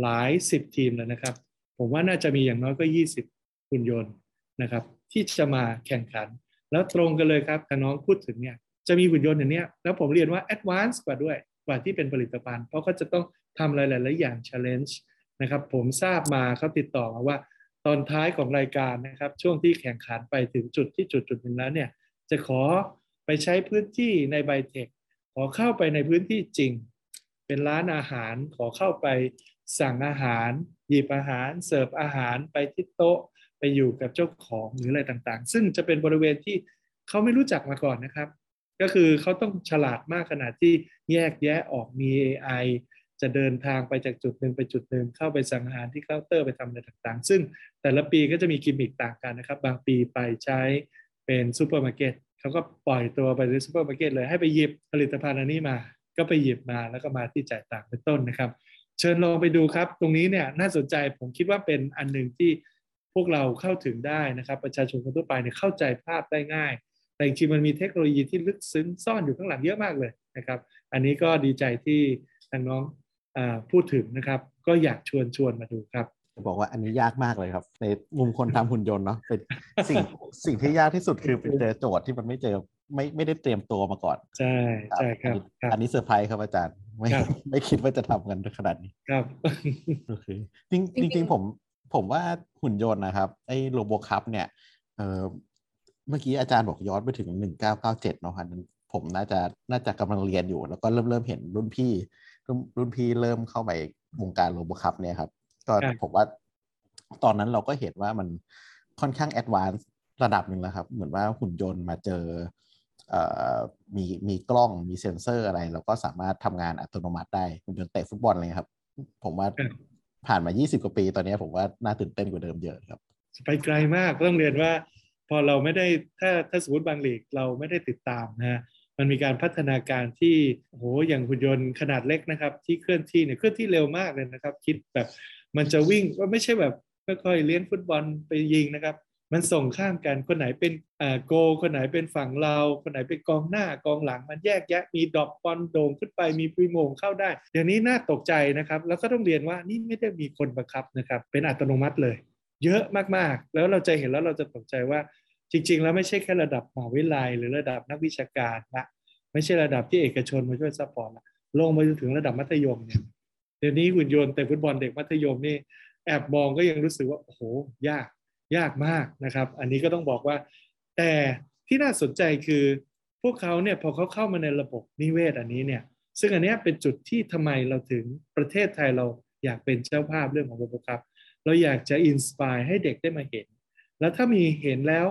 S4: หลายสิบทีมแล้วนะครับ ผมว่าน่าจะมีอย่างน้อยก็ 20 หุ่นยนต์นะครับที่จะมาแข่งขัน แล้วตรงกันเลยครับถ้าน้องพูดถึงเนี่ยจะมีหุ่นยนต์อย่างเนี้ยแล้วผมเรียนว่า advance กว่าด้วยกว่าที่เป็นผลิตภัณฑ์เพราะเขาจะต้องทำหลายๆอย่าง challenge นะครับ ผมทราบมาเขาติดต่อมาว่า ตอนท้ายของรายการนะครับ ช่วงที่แข่งขันไปถึงจุดที่จุดจุดหนึ่งแล้วเนี่ย จะขอไปใช้พื้นที่ในไบเทคขอเข้าไปในพื้นที่จริง เป็นร้านอาหารขอเข้าไปสั่งอาหาร หยิบอาหาร เสิร์ฟอาหารไปที่โต๊ะไปอยู่กับเจ้าของหรืออะไรต่างๆ ซึ่งจะเป็นบริเวณที่เขาไม่รู้จักมาก่อนนะครับ ก็คือเขาต้องฉลาดมากขนาดที่แยกแยะออกมี AI จะเดินทางไปจากจุดหนึ่งไปจุดหนึ่งเข้าไปสั่งอาหารที่เคาน์เตอร์ไปทำอะไรต่างๆ ซึ่งแต่ละปีก็จะมีกิมมิคต่างกันนะครับ บางปีไปใช้เป็นซูเปอร์มาร์เก็ตเขาก็ปล่อยตัวไปในซูเปอร์มาร์เก็ตเลยให้ไปหยิบผลิตภัณฑ์อันนี้มา ก็ไปหยิบมาแล้วก็มาที่จ่ายตังค์เป็นต้นนะครับ เชิญลองไปดูครับ ตรงนี้เนี่ยน่าสนใจผมคิดว่าเป็นอันหนึ่งที่พวกเราเข้าถึงได้นะครับ ประชาชนคนทั่วไปเนี่ยเข้าใจภาพได้ง่าย แต่จริงๆมันมีเทคโนโลยีที่ลึกซึ้งซ่อนอยู่ข้างหลังเยอะมากเลยนะครับ อันนี้ก็ดีใจที่ทางน้อง พูดถึงนะครับ ก็อยากชวนชวนมาดูครับ
S3: จะบอกว่าอันนี้ยากมากเลยครับ ในมุมคนทำหุ่นยนต์เนาะเป็นสิ่งสิ่งที่ยากที่สุดคือเป็นเจอโจทย์ที่มันไม่เจอไม่ไม่ได้เตรียมตัวมาก่อน
S4: ใช่ใช่ครับ
S3: อันนี้เซอร์ไพรส์ครับอาจารย์ ไม่ไม่คิดว่าจะทำกันขนาดนี้
S4: ครับ
S3: โอเคจริงจริงผมผมว่าหุ่นยนต์นะครับ ไอ้ RoboCup เนี่ยเออเมื่อกี้อาจารย์บอกย้อนไปถึงหนึ่งเก้าเก้าเจ็ดเนาะครับผมน่าจะน่าจะกำลังเรียนอยู่ แล้วก็เริ่มเริ่มเห็นรุ่นพี่ รุ่นพี่เริ่มเข้าไปวงการ RoboCup เนี่ยครับ ก็ผมว่าตอนนั้นเราก็เห็นว่ามันค่อนข้าง advance ระดับหนึ่งแล้วครับ เหมือนว่าหุ่นยนต์มาเจอมีมีกล้องมีเซ็นเซอร์อะไร เราก็สามารถทำงานอัตโนมัติได้หุ่นยนต์เตะฟุตบอลเลยครับ ผมว่าผ่านมา 20 กว่าปี ตอนนี้ผมว่าน่าตื่นเต้นกว่าเดิมเยอะครับ
S4: ไปไกลมากต้องเรียนว่าพพอเราไม่ได้ถ้าถ้าสมมติบางลีกเราไม่ได้ติดตามนะฮะ มันมีการพัฒนาการที่โหอย่างหุ่นยนต์ขนาดเล็กนะครับ ที่เคลื่อนที่เนี่ยเคลื่อนที่เร็วมากเลยนะครับ คิดแบบมันจะวิ่งก็ไม่ใช่แบบค่อยๆเลี้ยงฟุตบอลไปยิงนะครับ มันส่งข้ามกันคนไหนเป็นอ่าโก คนไหนเป็นฝั่งเรา คนไหนเป็นกองหน้ากองหลังมันแยกแยะมีดอกบอลโด่งขึ้นไปมีปีโมงเข้าได้อย่างนี้น่าตกใจนะครับ แล้วก็ต้องเรียนว่านี่ไม่ได้มีคนบังคับนะครับ เป็นอัตโนมัติเลย เยอะมากๆ แล้วเราจะเห็นแล้วเราจะตกใจว่า จริง ๆ แล้วไม่ใช่แค่ระดับมหาวิทยาลัยหรือระดับนักวิชาการนะไม่ใช่ระดับที่เอกชนมาช่วย support ละลงมาจนถึงระดับมัธยมเนี่ยเดี๋ยวนี้หุ่นยนต์เตะฟุตบอลเด็กมัธยมนี่แอบมองก็ยังรู้สึกว่าโอ้โหยากยากมากนะครับ อันนี้ก็ต้องบอกว่า แต่ที่น่าสนใจคือพวกเขาเนี่ยพอเขาเข้ามาในระบบนิเวศอันนี้เนี่ย ซึ่งอันนี้เป็นจุดที่ทำไมเราถึงประเทศไทยเราอยากเป็นเจ้าภาพเรื่องของโรบครับ เราอยากจะอินสปายให้เด็กได้มาเห็น แล้วถ้ามีเห็นแล้ว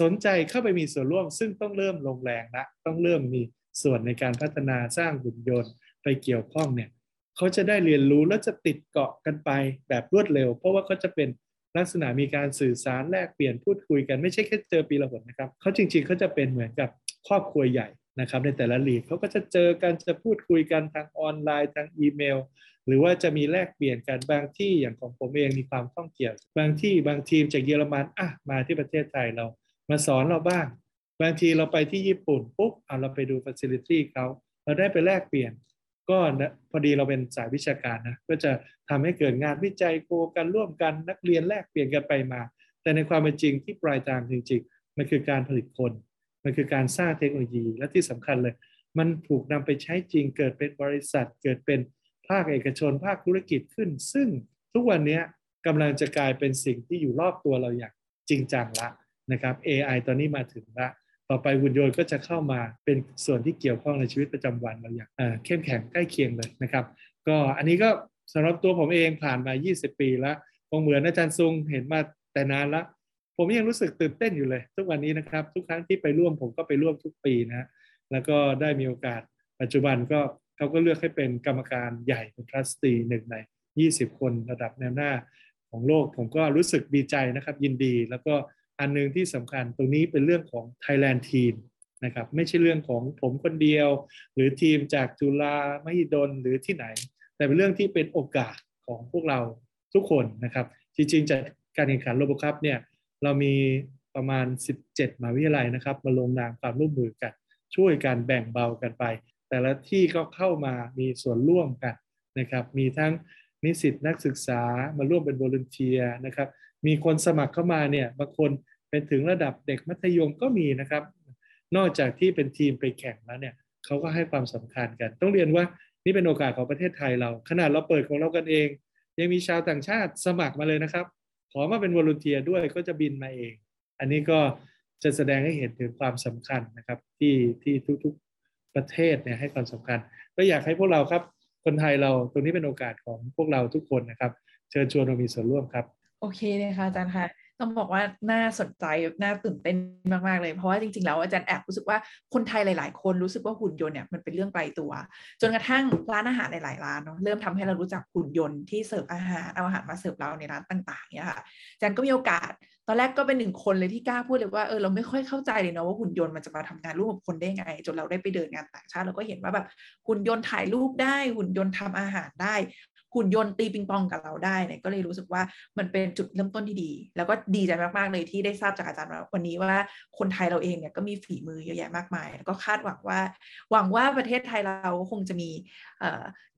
S4: สนใจเข้าไปมีส่วนร่วม ซึ่งต้องเริ่มลงแรงละต้องเริ่มมีส่วนในการพัฒนาสร้างหุ่นยนต์ไปเกี่ยวข้องเนี่ยเขาจะได้เรียนรู้แล้วจะติดเกาะกันไปแบบรวดเร็ว เพราะว่าเขาจะเป็นลักษณะมีการสื่อสารแลกเปลี่ยนพูดคุยกันไม่ใช่แค่เจอปีละหนนะครับเขาจริงๆเขาจะเป็นเหมือนกับครอบครัวใหญ่นะครับ ในแต่ละลีกเขาก็จะเจอกันจะพูดคุยกันทางออนไลน์ทางอีเมล หรือว่าจะมีแลกเปลี่ยนกันบางที่อย่างของผมเองมีความท่องเที่ยว บางที่บางทีมจากเยอรมันอะมาที่ประเทศไทยเรา มาสอนเราบ้าง บางทีเราไปที่ญี่ปุ่นปุ๊บเอาเราไปดูฟัซิลิตี้เขาเราได้ไปแลกเปลี่ยน ก็พอดีเราเป็นสายวิชาการนะก็จะทำให้เกิดงานวิจัยโคกันร่วมกันนักเรียนแลกเปลี่ยนกันไปมา แต่ในความเป็นจริงที่ปลายทางจริงๆมันคือการผลิตคน มันคือการสร้างเทคโนโลยี และที่สำคัญเลย มันถูกนำไปใช้จริงเกิดเป็นบริษัท เกิดเป็นภาคเอกชน ภาคธุรกิจขึ้น ซึ่งทุกวันนี้กำลังจะกลายเป็นสิ่งที่อยู่รอบตัวเราอย่างจริงจังละ นะครับ AI ตอนนี้มาถึงละต่อไปหุ่นยนต์ก็จะเข้ามาเป็นส่วนที่เกี่ยวข้องในชีวิตประจำวันเราอย่างเข้มแข็งใกล้เคียงเลยนะครับ ก็อันนี้ก็สำหรับตัวผมเองผ่านมา 20 ปีแล้วคงเหมือนอาจารย์ซุงเห็นมาแต่นานแล้วผมยังรู้สึกตื่นเต้นอยู่เลย ทุกวันนี้นะครับ ทุกครั้งที่ไปร่วมผมก็ไปร่วมทุกปีนะแล้วก็ได้มีโอกาสปัจจุบันก็เขาก็เลือกให้เป็นกรรมการใหญ่เป็นทรัสตีหนึ่งใน 20 คนระดับแนวหน้าของโลก ผมก็รู้สึกดีใจนะครับ ยินดีแล้วก็ อันหนึ่งที่สำคัญตรงนี้เป็นเรื่องของ Thailand Team นะครับไม่ใช่เรื่องของผมคนเดียว หรือทีมจากจุฬามหิดลหรือที่ไหน แต่เป็นเรื่องที่เป็นโอกาสของพวกเราทุกคนนะครับ จริงๆจากการแข่งขันโลบคัพเนี่ยเรามีประมาณ 17มหาวิทยาลัยนะครับ มาลงนามความร่วมมือกัน ช่วยกันแบ่งเบากันไป แต่ละที่ก็เข้ามามีส่วนร่วมกันนะครับมีทั้งนิสิตนักศึกษามาร่วมเป็นบริเทียนะครับมีคนสมัครเข้ามาเนี่ยบางคน เป็นถึงระดับเด็กมัธยมก็มีนะครับ นอกจากที่เป็นทีมไปแข่งแล้วเนี่ยเขาก็ให้ความสำคัญกัน ต้องเรียนว่านี่เป็นโอกาสของประเทศไทยเรา ขนาดเราเปิดของเรากันเอง ยังมีชาวต่างชาติสมัครมาเลยนะครับ ขอมาเป็นวอลุนเทียด้วยก็จะบินมาเอง อันนี้ก็จะแสดงให้เห็นถึงความสำคัญนะครับ ที่ที่ทุกๆประเทศเนี่ยให้ความสำคัญ ก็อยากให้พวกเราครับ คนไทยเราตรงนี้เป็นโอกาสของพวกเราทุกคนนะครับ เชิญชวนเรามีส่วนร่วมครับ
S2: โอเคเลยค่ะอาจารย์ค่ะ ต้องบอกว่าน่าสนใจน่าตื่นเต้นมากๆเลยเพราะว่าจริงๆแล้วอาจารย์แอบรู้สึกว่าคนไทยหลาย ๆ คนรู้สึกว่าหุ่นยนต์เนี่ยมันเป็นเรื่องไกลตัว จนกระทั่งร้านอาหารหลายๆร้านเนาะเริ่มทำให้เรารู้จักหุ่นยนต์ที่เสิร์ฟอาหารเอาอาหารมาเสิร์ฟเราในร้านต่างๆเนี่ยค่ะอาจารย์ก็มีโอกาส ตอนแรกก็เป็นหนึ่งคนเลยที่กล้าพูดเลยว่าเออเราไม่ค่อยเข้าใจเลยเนาะว่าหุ่นยนต์มันจะมาทำงานร่วมกับคนได้ไง จนเราได้ไปเดินงานต่างชาติเราก็เห็นว่าแบบหุ่นยนต์ถ่ายรูปได้หุ่นยนต์ทำอาหารได้ หุ่นยนต์ตีปิงปองกับเราได้เนี่ยก็เลยรู้สึกว่ามันเป็นจุดเริ่มต้นที่ดี แล้วก็ดีใจมากๆเลยที่ได้ทราบจากอาจารย์วันนี้ว่าคนไทยเราเองเนี่ยก็มีฝีมือเยอะแยะมากมาย แล้วก็คาดหวังว่า หวังว่าประเทศไทยเราคงจะมี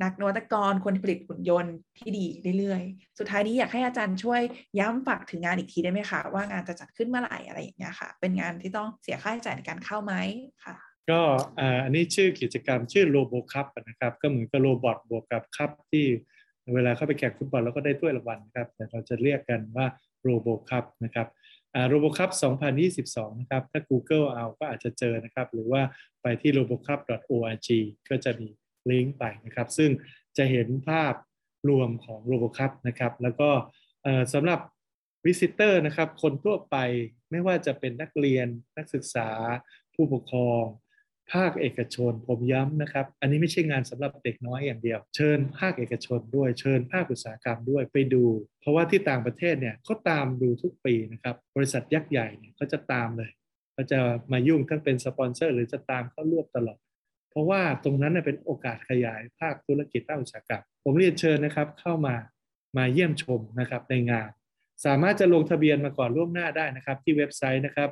S2: นักนวัตกรคนผลิตหุ่นยนต์ที่ดีเรื่อยๆ สุดท้ายนี้อยากให้อาจารย์ช่วยย้ำฝากถึงงานอีกทีได้ไหมคะว่างานจะจัดขึ้นเมื่อไหร่อะไรอย่างเงี้ยค่ะ เป็นงานที่ต้องเสียค่าใช้จ่ายในการเข้าไหมค่ะ
S4: ก็อันนี้ชื่อกิจกรรมชื่อโลโบคัพนะครับ ก็เหมือนกับโรบอทบวกกับคัพที่ เวลาเข้าไปแข่งฟุตบอลแล้วก็ได้ถ้วยรางวัลครับ แต่เราจะเรียกกันว่า RoboCup นะครับ RoboCup 2022 นะครับ ถ้า Google เอาก็อาจจะเจอนะครับ หรือว่าไปที่ robocup.org ก็จะมีลิงก์ไปนะครับ ซึ่งจะเห็นภาพรวมของ RoboCup นะครับ แล้วก็สำหรับ visitor นะครับ คนทั่วไปไม่ว่าจะเป็นนักเรียนนักศึกษาผู้ปกครอง ภาคเอกชนผมย้ำนะครับ อันนี้ไม่ใช่งานสำหรับเด็กน้อยอย่างเดียว เชิญภาคเอกชนด้วยเชิญภาคอุตสาหกรรมด้วยไปดู เพราะว่าที่ต่างประเทศเนี่ยเขาตามดูทุกปีนะครับ บริษัทยักษ์ใหญ่เนี่ยเขาจะตามเลยเขาจะมายุ่งทั้งเป็นสปอนเซอร์ หรือจะตามเข้าร่วมตลอด เพราะว่าตรงนั้นเป็นโอกาสขยายภาคธุรกิจภาคอุตสาหกรรมผมเรียนเชิญนะครับเข้ามามาเยี่ยมชมนะครับในงาน สามารถจะลงทะเบียนมาก่อนล่วงหน้าได้นะครับ ที่เว็บไซต์นะครับ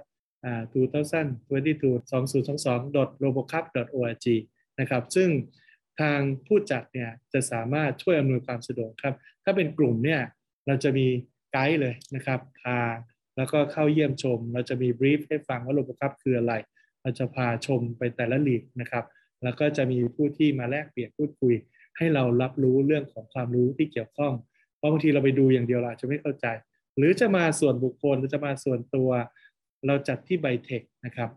S4: 2022-2022.robocup.org นะครับซึ่งทางผู้จัดเนี่ยจะสามารถช่วยอำนวยความสะดวกครับ ถ้าเป็นกลุ่มเนี่ยเราจะมีไกด์เลยนะครับพาแล้วก็เข้าเยี่ยมชม เราจะมีบรีฟให้ฟังว่าโรบอคัพคืออะไร เราจะพาชมไปแต่ละลีกนะครับ แล้วก็จะมีผู้ที่มาแลกเปลี่ยนพูดคุย ให้เรารับรู้เรื่องของความรู้ที่เกี่ยวข้อง เพราะบางทีเราไปดูอย่างเดียวเราจะไม่เข้าใจ หรือจะมาส่วนบุคคลหรือจะมาส่วนตัว เราจัดที่ไบเทคนะครับ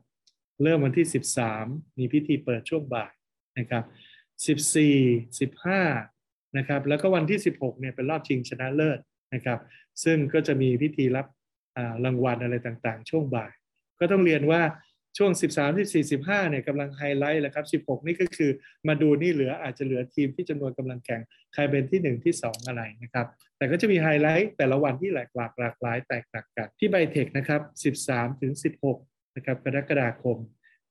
S4: เริ่มวันที่ 13 มีพิธีเปิดช่วงบ่ายนะครับ 14 15 นะครับ แล้วก็วันที่ 16 เนี่ยเป็นรอบชิงชนะเลิศนะครับ ซึ่งก็จะมีพิธีรับรางวัลอะไรต่างๆ ช่วงบ่าย ก็ต้องเรียนว่า ช่วง 13 14 15เนี่ยกำลังไฮไลท์แล้วครับ 16 นี่ก็คือมาดูนี่เหลืออาจจะเหลือทีมที่จำนวนกำลังแข่งใครเป็นที่ 1 ที่ 2 อะไรนะครับ แต่ก็จะมีไฮไลท์แต่ละวันที่หลากหลากหลากหลายแตกต่างกัน ที่ไบเทคนะครับ 13 ถึง 16 นะครับกรกฎาคม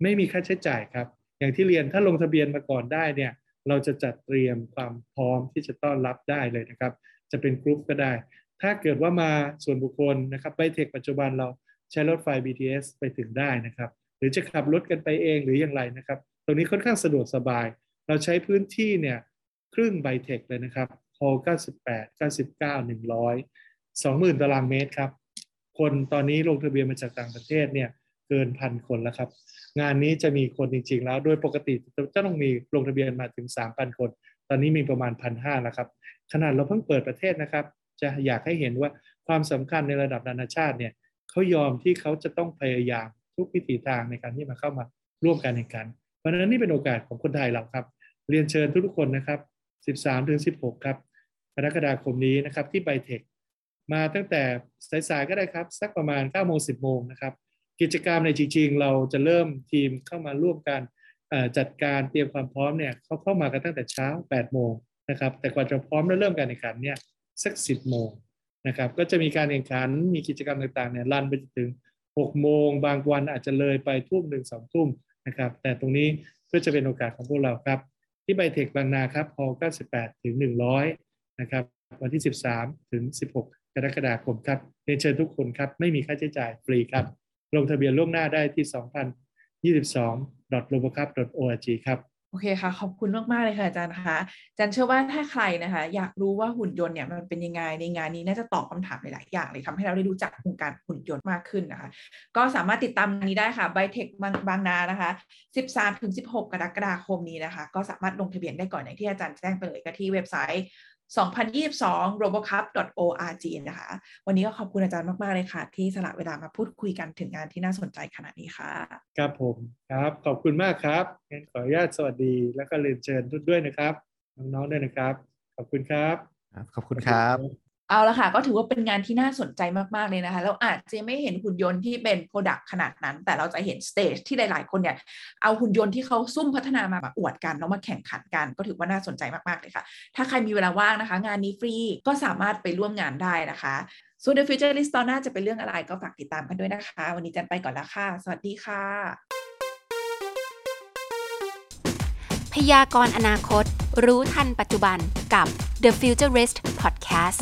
S4: ไม่มีค่าใช้จ่ายครับ อย่างที่เรียนถ้าลงทะเบียนมาก่อนได้เนี่ยเราจะจัดเตรียมความพร้อมที่จะต้อนรับได้เลยนะครับ จะเป็นกรุ๊ปก็ได้ ถ้าเกิดว่ามาส่วนบุคคลนะครับไบเทคปัจจุบันเราใช้รถไฟ BTS ไปถึงได้นะครับ รือจะขับรถกันไปเองหรืออย่างไรนะครับ ตรงนี้ค่อนข้างสะดวกสบาย เราใช้พื้นที่เนี่ยครึ่งไบเทคเลยนะครับฮอ98 99 100 20,000 ตารางเมตรครับ คนตอนนี้ลงทะเบียนมาจากต่างประเทศเนี่ยเกินพันคนแล้วครับ งานนี้จะมีคนจริง ๆ แล้ว โดยปกติจะต้องมีลงทะเบียนมาถึง 3,000 คน ตอนนี้มีประมาณ 1,500แล้วครับ ขนาดเราเพิ่งเปิดประเทศนะครับ จะอยากให้เห็นว่าความสำคัญในระดับนานาชาติเนี่ยเขายอมที่เขาจะต้องพยายาม ทุกวิถีทางในการที่มาเข้ามาร่วมกันในการเพราะฉะนั้นนี่เป็นโอกาสของคนไทยเราครับ เรียนเชิญทุกๆคนนะครับ 13ถึง16 ครับกรกฎาคมนี้นะครับที่ไบเทคมาตั้งแต่สายๆก็ได้ครับ สักประมาณ9โมง10 โมงนะครับ กิจกรรมในจริงๆ เราจะเริ่มทีมเข้ามาร่วมกันจัดการเตรียมความพร้อมเนี่ยเขาเข้ามากันตั้งแต่เช้า 8 โมงนะครับ แต่กว่าจะพร้อมและเริ่มการแข่งขันเนี่ยสัก 10 โมงนะครับ ก็จะมีการแข่งขันมีกิจกรรมต่างๆเนี่ยรันไปจนถึง 6 โมง บางวันอาจจะเลยไปทุ่มหนึ่งสองทุ่มนะครับ แต่ตรงนี้ก็จะเป็นโอกาสของพวกเราครับ ที่ไบเทคบางนาครับพอ98 ถึง 100 นะครับ วันที่ 13 ถึง 16 กรกฎาคมครับเรียนเชิญทุกคนครับ ไม่มีค่าใช้จ่ายฟรีครับ ลงทะเบียนล่วงหน้าได้ที่ 2022.robocup.org ครับ
S2: โอเคค่ะ ขอบคุณมาก ๆ เลยค่ะอาจารย์นะคะอาจารย์เชื่อว่าถ้าใครนะคะ อยากรู้ว่าหุ่นยนต์เนี่ยมันเป็นยังไงในงานนี้น่าจะตอบคาถามหลาย ๆ อย่างเลยทำให้เราได้รู้จักวงการหุ่นยนต์มากขึ้นนะคะ ก็สามารถติดตามงานนี้ได้ค่ะไบเทคบางนานะคะ 13-16 กรกฎาคมนี้นะคะ ก็สามารถลงทะเบียนได้ก่อนอย่างที่อาจารย์แจ้งไปเลยก็ที่เว็บไซต์ 2022 robocup.org นะคะ วันนี้ก็ขอบคุณอาจารย์มาก ๆ เลยค่ะ ที่สละเวลามาพูดคุยกันถึงงานที่น่าสนใจขนาดนี้ค่ะ
S4: ครับผมครับ ขอบคุณมากครับงั้นขออนุญาตสวัสดี แล้วก็เรียนเชิญทุกด้วยนะครับ น้อง ๆ ด้วยนะครับ ขอบคุณครับ
S3: ขอบคุณครับ
S2: เอาละค่ะ ก็ถือว่าเป็นงานที่น่าสนใจมาก ๆ เลยนะคะ เราอาจจะไม่เห็นหุ่นยนต์ที่เป็น product ขนาดนั้น แต่เราจะเห็น stage ที่หลาย ๆ คนเนี่ย เอาหุ่นยนต์ที่เขาซุ่มพัฒนามาแบบอวดกันแล้วมาแข่งขันกัน ก็ถือว่าน่าสนใจมาก ๆ เลยค่ะ ถ้าใครมีเวลาว่างนะคะ งานนี้ฟรีก็สามารถไปร่วมงานได้นะคะส่วน The Future List ตอนหน้าจะเป็นเรื่องอะไรก็ฝากติดตามกันด้วยนะคะ วันนี้จันไปก่อนแล้วค่ะ สวัสดีค่ะ
S1: พยากรณ์อนาคต รู้ทันปัจจุบันกับ The Futurist Podcast